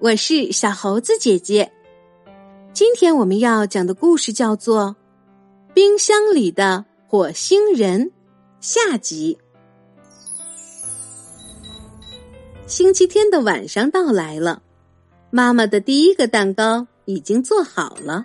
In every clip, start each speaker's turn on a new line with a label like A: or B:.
A: 我是小猴子姐姐。今天我们要讲的故事叫做《冰箱里的火星人》下集。星期天的晚上到来了，妈妈的第一个蛋糕已经做好了。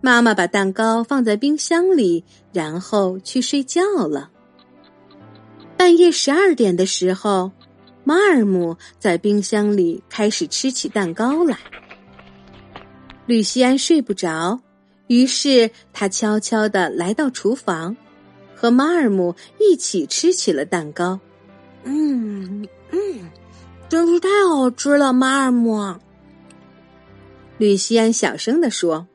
A: 妈妈把蛋糕放在冰箱里，然后去睡觉了。半夜十二点的时候，马尔姆在冰箱里开始吃起蛋糕来。吕西安睡不着，于是他悄悄的来到厨房，和马尔姆一起吃起了蛋糕。
B: 嗯嗯，真是太好吃了，马尔姆。
A: 吕西安小声的说：“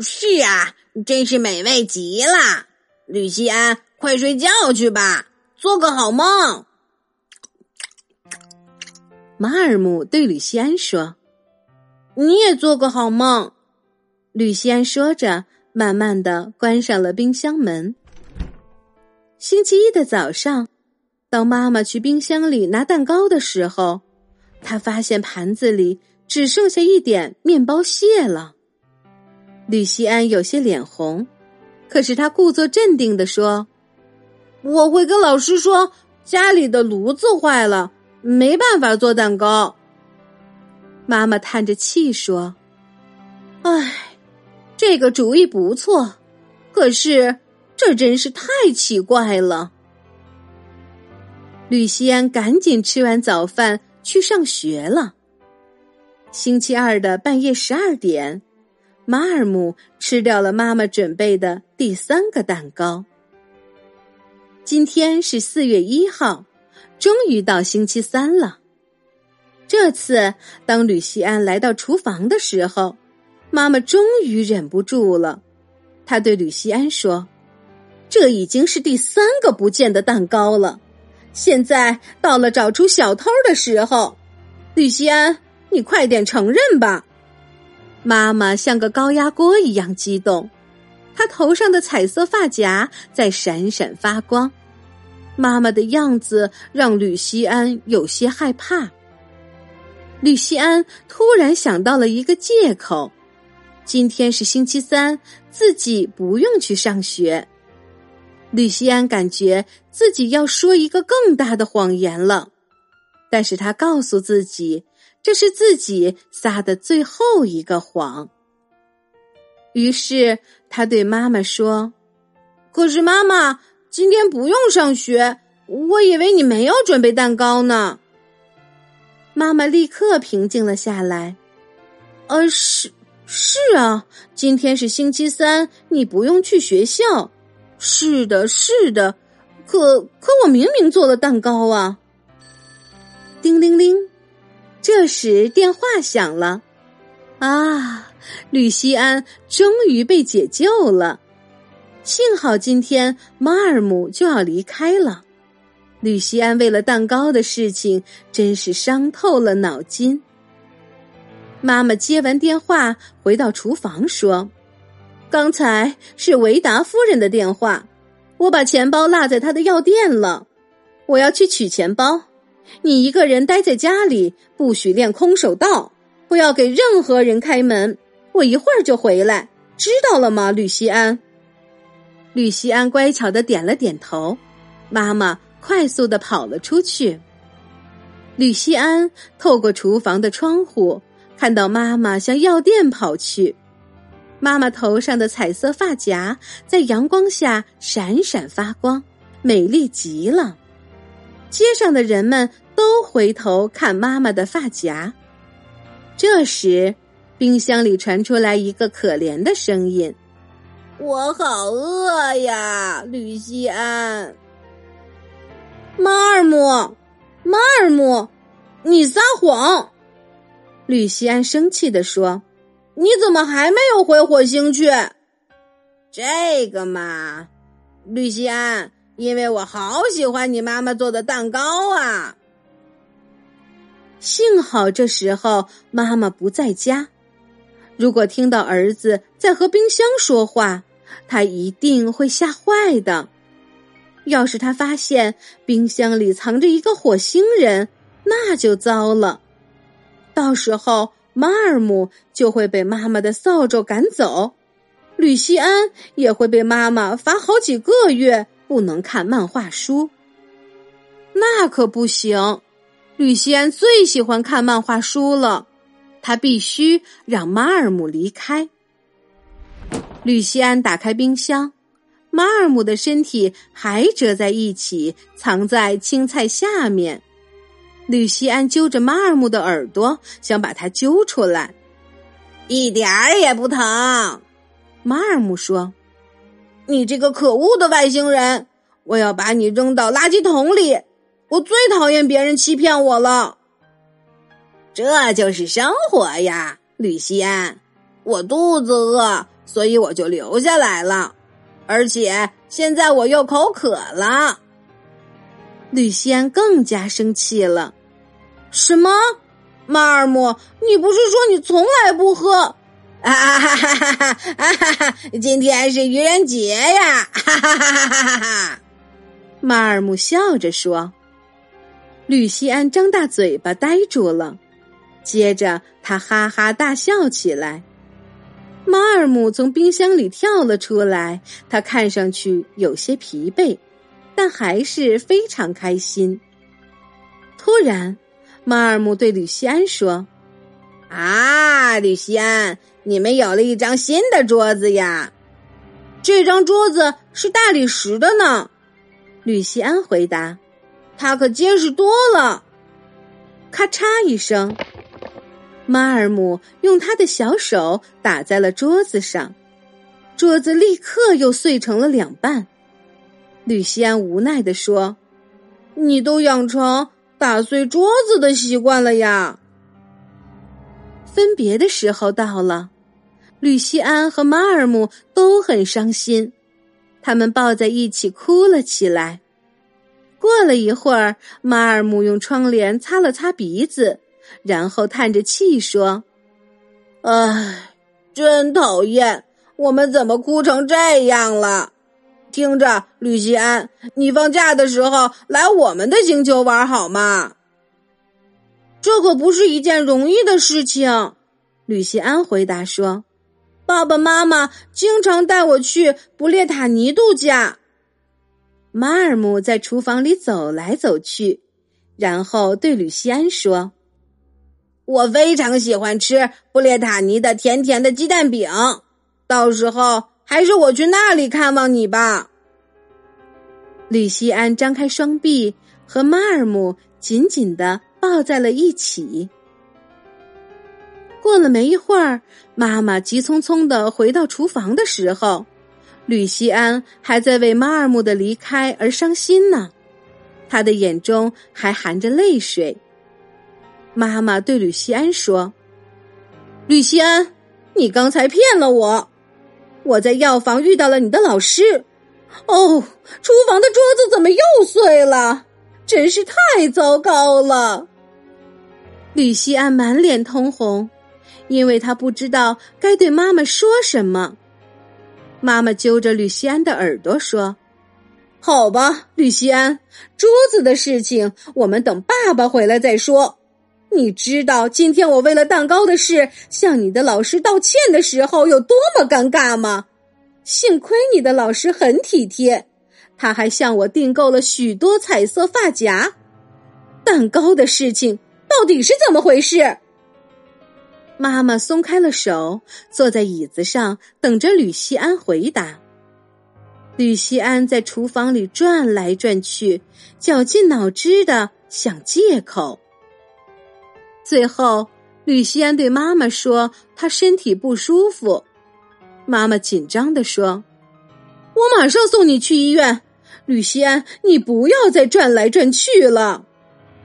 B: 是啊，真是美味极了，吕西安。”快睡觉去吧，做个好梦。
A: 马尔姆对吕西安说：“
B: 你也做个好梦。”
A: 吕西安说着，慢慢的关上了冰箱门。星期一的早上，当妈妈去冰箱里拿蛋糕的时候，她发现盘子里只剩下一点面包屑了。吕西安有些脸红，可是他故作镇定的说。
B: 我会跟老师说，家里的炉子坏了，没办法做蛋糕。
A: 妈妈叹着气说：“唉，这个主意不错，可是这真是太奇怪了。”吕西安赶紧吃完早饭去上学了。星期二的半夜十二点，马尔姆吃掉了妈妈准备的第三个蛋糕。今天是四月一号，终于到星期三了。这次，当吕西安来到厨房的时候，妈妈终于忍不住了。她对吕西安说：“这已经是第三个不见的蛋糕了，现在到了找出小偷的时候。吕西安，你快点承认吧！”妈妈像个高压锅一样激动。她头上的彩色发夹在闪闪发光，妈妈的样子让吕西安有些害怕。吕西安突然想到了一个借口：今天是星期三，自己不用去上学。吕西安感觉自己要说一个更大的谎言了，但是他告诉自己，这是自己撒的最后一个谎。于是他对妈妈说：“
B: 可是妈妈，今天不用上学，我以为你没有准备蛋糕呢。”
A: 妈妈立刻平静了下来。
B: “呃，是是啊，今天是星期三，你不用去学校。是的，是的，可可我明明做了蛋糕啊！”
A: 叮铃铃，这时电话响了。啊！吕西安终于被解救了，幸好今天马尔姆就要离开了。吕西安为了蛋糕的事情，真是伤透了脑筋。妈妈接完电话，回到厨房说：“刚才是维达夫人的电话，我把钱包落在她的药店了，我要去取钱包。你一个人待在家里，不许练空手道，不要给任何人开门。”我一会儿就回来，知道了吗，吕西安？吕西安乖巧的点了点头。妈妈快速的跑了出去。吕西安透过厨房的窗户，看到妈妈向药店跑去。妈妈头上的彩色发夹在阳光下闪闪发光，美丽极了。街上的人们都回头看妈妈的发夹。这时。冰箱里传出来一个可怜的声音：“
B: 我好饿呀，吕西安。”
A: 马尔姆，马尔姆，你撒谎！吕西安生气的说：“
B: 你怎么还没有回火星去？”这个嘛，吕西安，因为我好喜欢你妈妈做的蛋糕啊。
A: 幸好这时候妈妈不在家。如果听到儿子在和冰箱说话，他一定会吓坏的。要是他发现冰箱里藏着一个火星人，那就糟了。到时候马尔姆就会被妈妈的扫帚赶走，吕西安也会被妈妈罚好几个月，不能看漫画书。那可不行，吕西安最喜欢看漫画书了，他必须让马尔姆离开。吕西安打开冰箱，马尔姆的身体还折在一起，藏在青菜下面。吕西安揪着马尔姆的耳朵，想把他揪出来，
B: 一点儿也不疼。
A: 马尔姆说：“
B: 你这个可恶的外星人，我要把你扔到垃圾桶里！我最讨厌别人欺骗我了。”这就是生活呀，吕西安。我肚子饿，所以我就留下来了，而且现在我又口渴了。
A: 吕西安更加生气了。
B: 什么，马尔姆？你不是说你从来不喝？啊哈哈哈哈哈哈！今天是愚人节呀！哈哈哈哈哈哈！
A: 马尔姆笑着说。吕西安张大嘴巴呆住了，接着他哈哈大笑起来。马尔姆从冰箱里跳了出来，他看上去有些疲惫。但还是非常开心。突然，马尔姆对吕西安说：“
B: 啊，吕西安，你们有了一张新的桌子呀！这张桌子是大理石的呢。”
A: 吕西安回答：“
B: 它可结实多了。”
A: 咔嚓一声，马尔姆用他的小手打在了桌子上，桌子立刻又碎成了两半。吕西安无奈地说：“
B: 你都养成打碎桌子的习惯了呀。”
A: 分别的时候到了，吕西安和马尔姆都很伤心，他们抱在一起哭了起来。过了一会儿，马尔姆用窗帘擦了擦鼻子，然后叹着气说：“
B: 唉，真讨厌，我们怎么哭成这样了？”听着，吕西安，你放假的时候来我们的星球玩好吗？这可不是一件容易的事情。
A: 吕西安回答说：“
B: 爸爸妈妈经常带我去布列塔尼度假。”
A: 马尔姆在厨房里走来走去，然后对吕西安说：“
B: 我非常喜欢吃布列塔尼的甜甜的鸡蛋饼，到时候。”还是我去那里看望你吧。
A: 吕西安张开双臂，和马尔姆紧紧的抱在了一起。过了没一会儿，妈妈急匆匆的回到厨房的时候，吕西安还在为马尔姆的离开而伤心呢，他的眼中还含着泪水。妈妈对吕西安说：“
B: 吕西安，你刚才骗了我。”我在药房遇到了你的老师，哦，厨房的桌子怎么又碎了？真是太糟糕了。
A: 吕西安满脸通红，因为他不知道该对妈妈说什么。妈妈揪着吕西安的耳朵说：“
B: 好吧，吕西安，桌子的事情我们等爸爸回来再说。”你知道今天我为了蛋糕的事向你的老师道歉的时候有多么尴尬吗？幸亏你的老师很体贴，他还向我订购了许多彩色发夹。蛋糕的事情到底是怎么回事？
A: 妈妈松开了手，坐在椅子上等着吕西安回答。吕西安在厨房里转来转去，绞尽脑汁的想借口。最后，吕西安对妈妈说：“他身体不舒服。”妈妈紧张的说：“
B: 我马上送你去医院。”吕西安，你不要再转来转去了。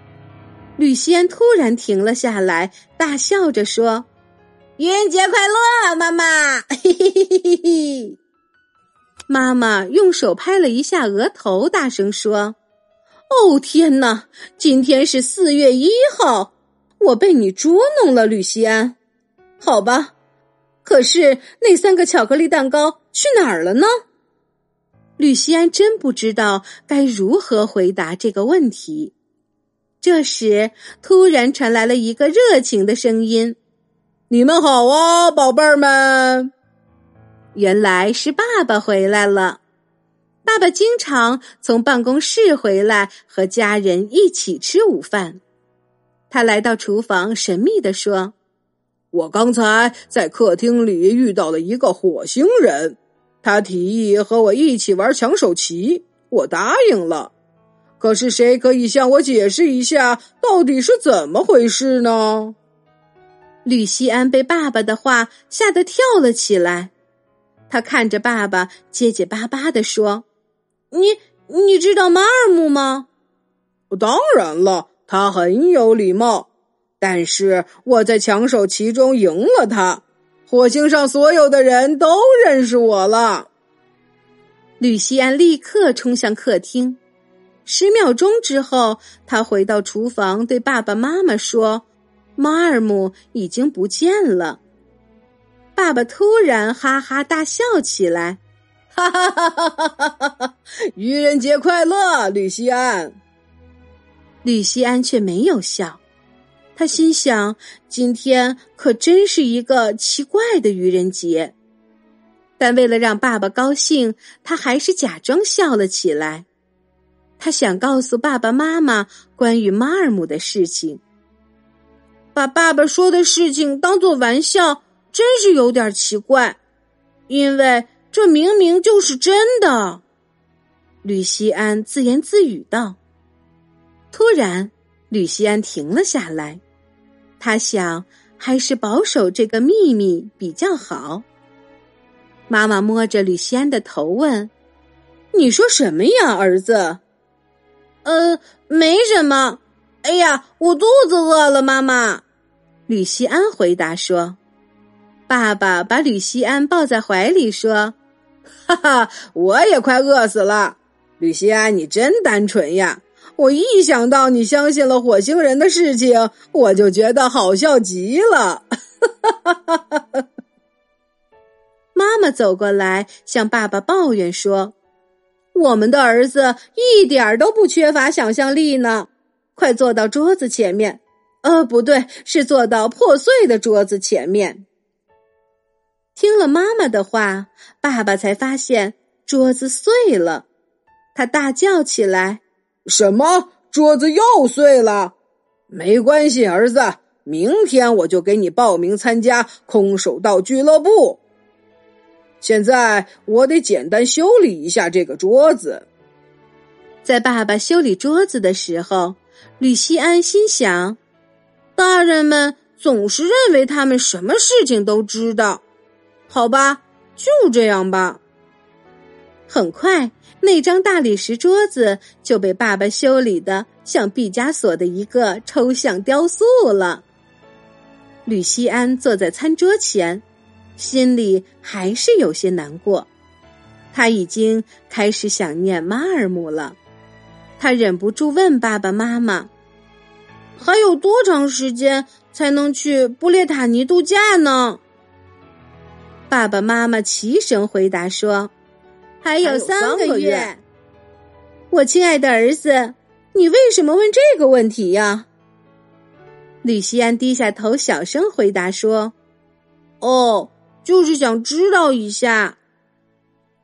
A: 吕西安突然停了下来，大笑着说：“
B: 愚人节快乐，妈妈！”嘿嘿嘿嘿嘿嘿。
A: 妈妈用手拍了一下额头，大声说：“
B: 哦，天哪！今天是四月一号。”我被你捉弄了，吕西安。好吧，可是那三个巧克力蛋糕去哪儿了呢？
A: 吕西安真不知道该如何回答这个问题。这时，突然传来了一个热情的声音：“
B: 你们好啊，宝贝儿们！”
A: 原来是爸爸回来了。爸爸经常从办公室回来，和家人一起吃午饭。他来到厨房，神秘地说：“
B: 我刚才在客厅里遇到了一个火星人，他提议和我一起玩抢手棋，我答应了。可是谁可以向我解释一下，到底是怎么回事呢？”
A: 吕西安被爸爸的话吓得跳了起来，他看着爸爸，结结巴巴地说。你你知道马尔姆吗？
B: 当然了，他很有礼貌。但是我在抢手棋中赢了他，火星上所有的人都认识我了。
A: 吕西安立刻冲向客厅，十秒钟之后，他回到厨房，对爸爸妈妈说：“马尔姆已经不见了。”爸爸突然哈哈大笑起来。
B: 哈哈哈哈哈哈！哈愚人节快乐，吕西安。
A: 吕西安却没有笑，他心想：今天可真是一个奇怪的愚人节。但为了让爸爸高兴，他还是假装笑了起来。他想告诉爸爸妈妈关于马尔姆的事情。把爸爸说的事情当做玩笑，真是有点奇怪，因为。这明明就是真的，吕西安自言自语道。突然，吕西安停了下来，他想，还是保守这个秘密比较好。妈妈摸着吕西安的头问：“你说什么呀，儿子？”“呃，没什么。”“哎呀，我肚子饿了。”妈妈，吕西安回答说。爸爸把吕西安抱在怀里说。
B: 哈哈，我也快饿死了。吕西安，你真单纯呀！我一想到你相信了火星人的事情，我就觉得好笑极了。
A: 妈妈走过来，向爸爸抱怨说：“我们的儿子一点都不缺乏想象力呢！快坐到桌子前面。呃，不对，是坐到破碎的桌子前面。”听了妈妈的话，爸爸才发现桌子碎了，他大叫起来：“
B: 什么？桌子又碎了？没关系，儿子，明天我就给你报名参加空手道俱乐部。现在我得简单修理一下这个桌子。”
A: 在爸爸修理桌子的时候，吕西安心想：“大人们总是认为他们什么事情都知道。”好吧，就这样吧。很快，那张大理石桌子就被爸爸修理的像毕加索的一个抽象雕塑了。吕西安坐在餐桌前，心里还是有些难过。他已经开始想念马尔姆了。他忍不住问爸爸妈妈：“还有多长时间才能去布列塔尼度假呢？”爸爸妈妈齐声回答说：“还有三个月。”我亲爱的儿子，你为什么问这个问题呀？吕西安低下头，小声回答说：“哦，就是想知道一下。”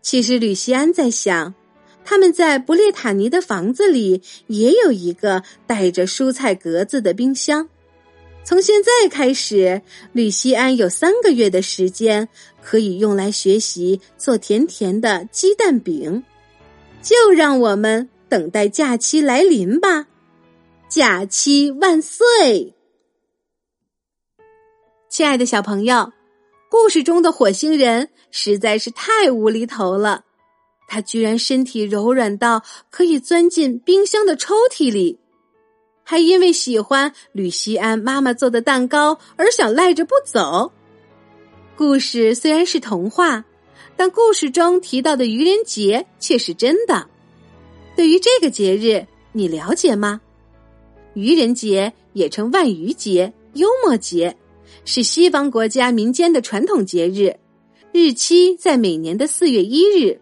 A: 其实吕西安在想，他们在布列塔尼的房子里也有一个带着蔬菜格子的冰箱。从现在开始，吕西安有三个月的时间可以用来学习做甜甜的鸡蛋饼。就让我们等待假期来临吧！假期万岁！亲爱的小朋友，故事中的火星人实在是太无厘头了，他居然身体柔软到可以钻进冰箱的抽屉里。还因为喜欢吕西安妈妈做的蛋糕而想赖着不走。故事虽然是童话，但故事中提到的愚人节却是真的。对于这个节日，你了解吗？愚人节也称万愚节、幽默节，是西方国家民间的传统节日，日期在每年的四月一日。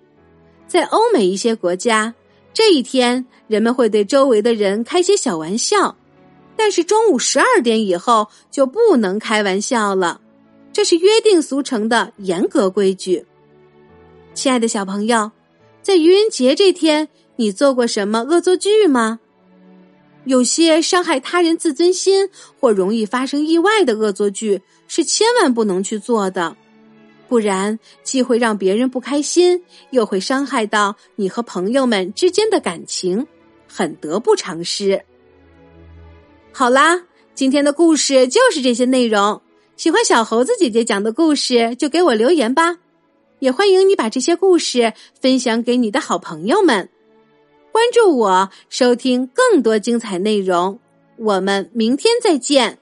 A: 在欧美一些国家。这一天，人们会对周围的人开些小玩笑，但是中午十二点以后就不能开玩笑了，这是约定俗成的严格规矩。亲爱的小朋友，在愚人节这天，你做过什么恶作剧吗？有些伤害他人自尊心或容易发生意外的恶作剧是千万不能去做的，不然既会让别人不开心，又会伤害到你和朋友们之间的感情，很得不偿失。好啦，今天的故事就是这些内容。喜欢小猴子姐姐讲的故事，就给我留言吧。也欢迎你把这些故事分享给你的好朋友们。关注我，收听更多精彩内容。我们明天再见。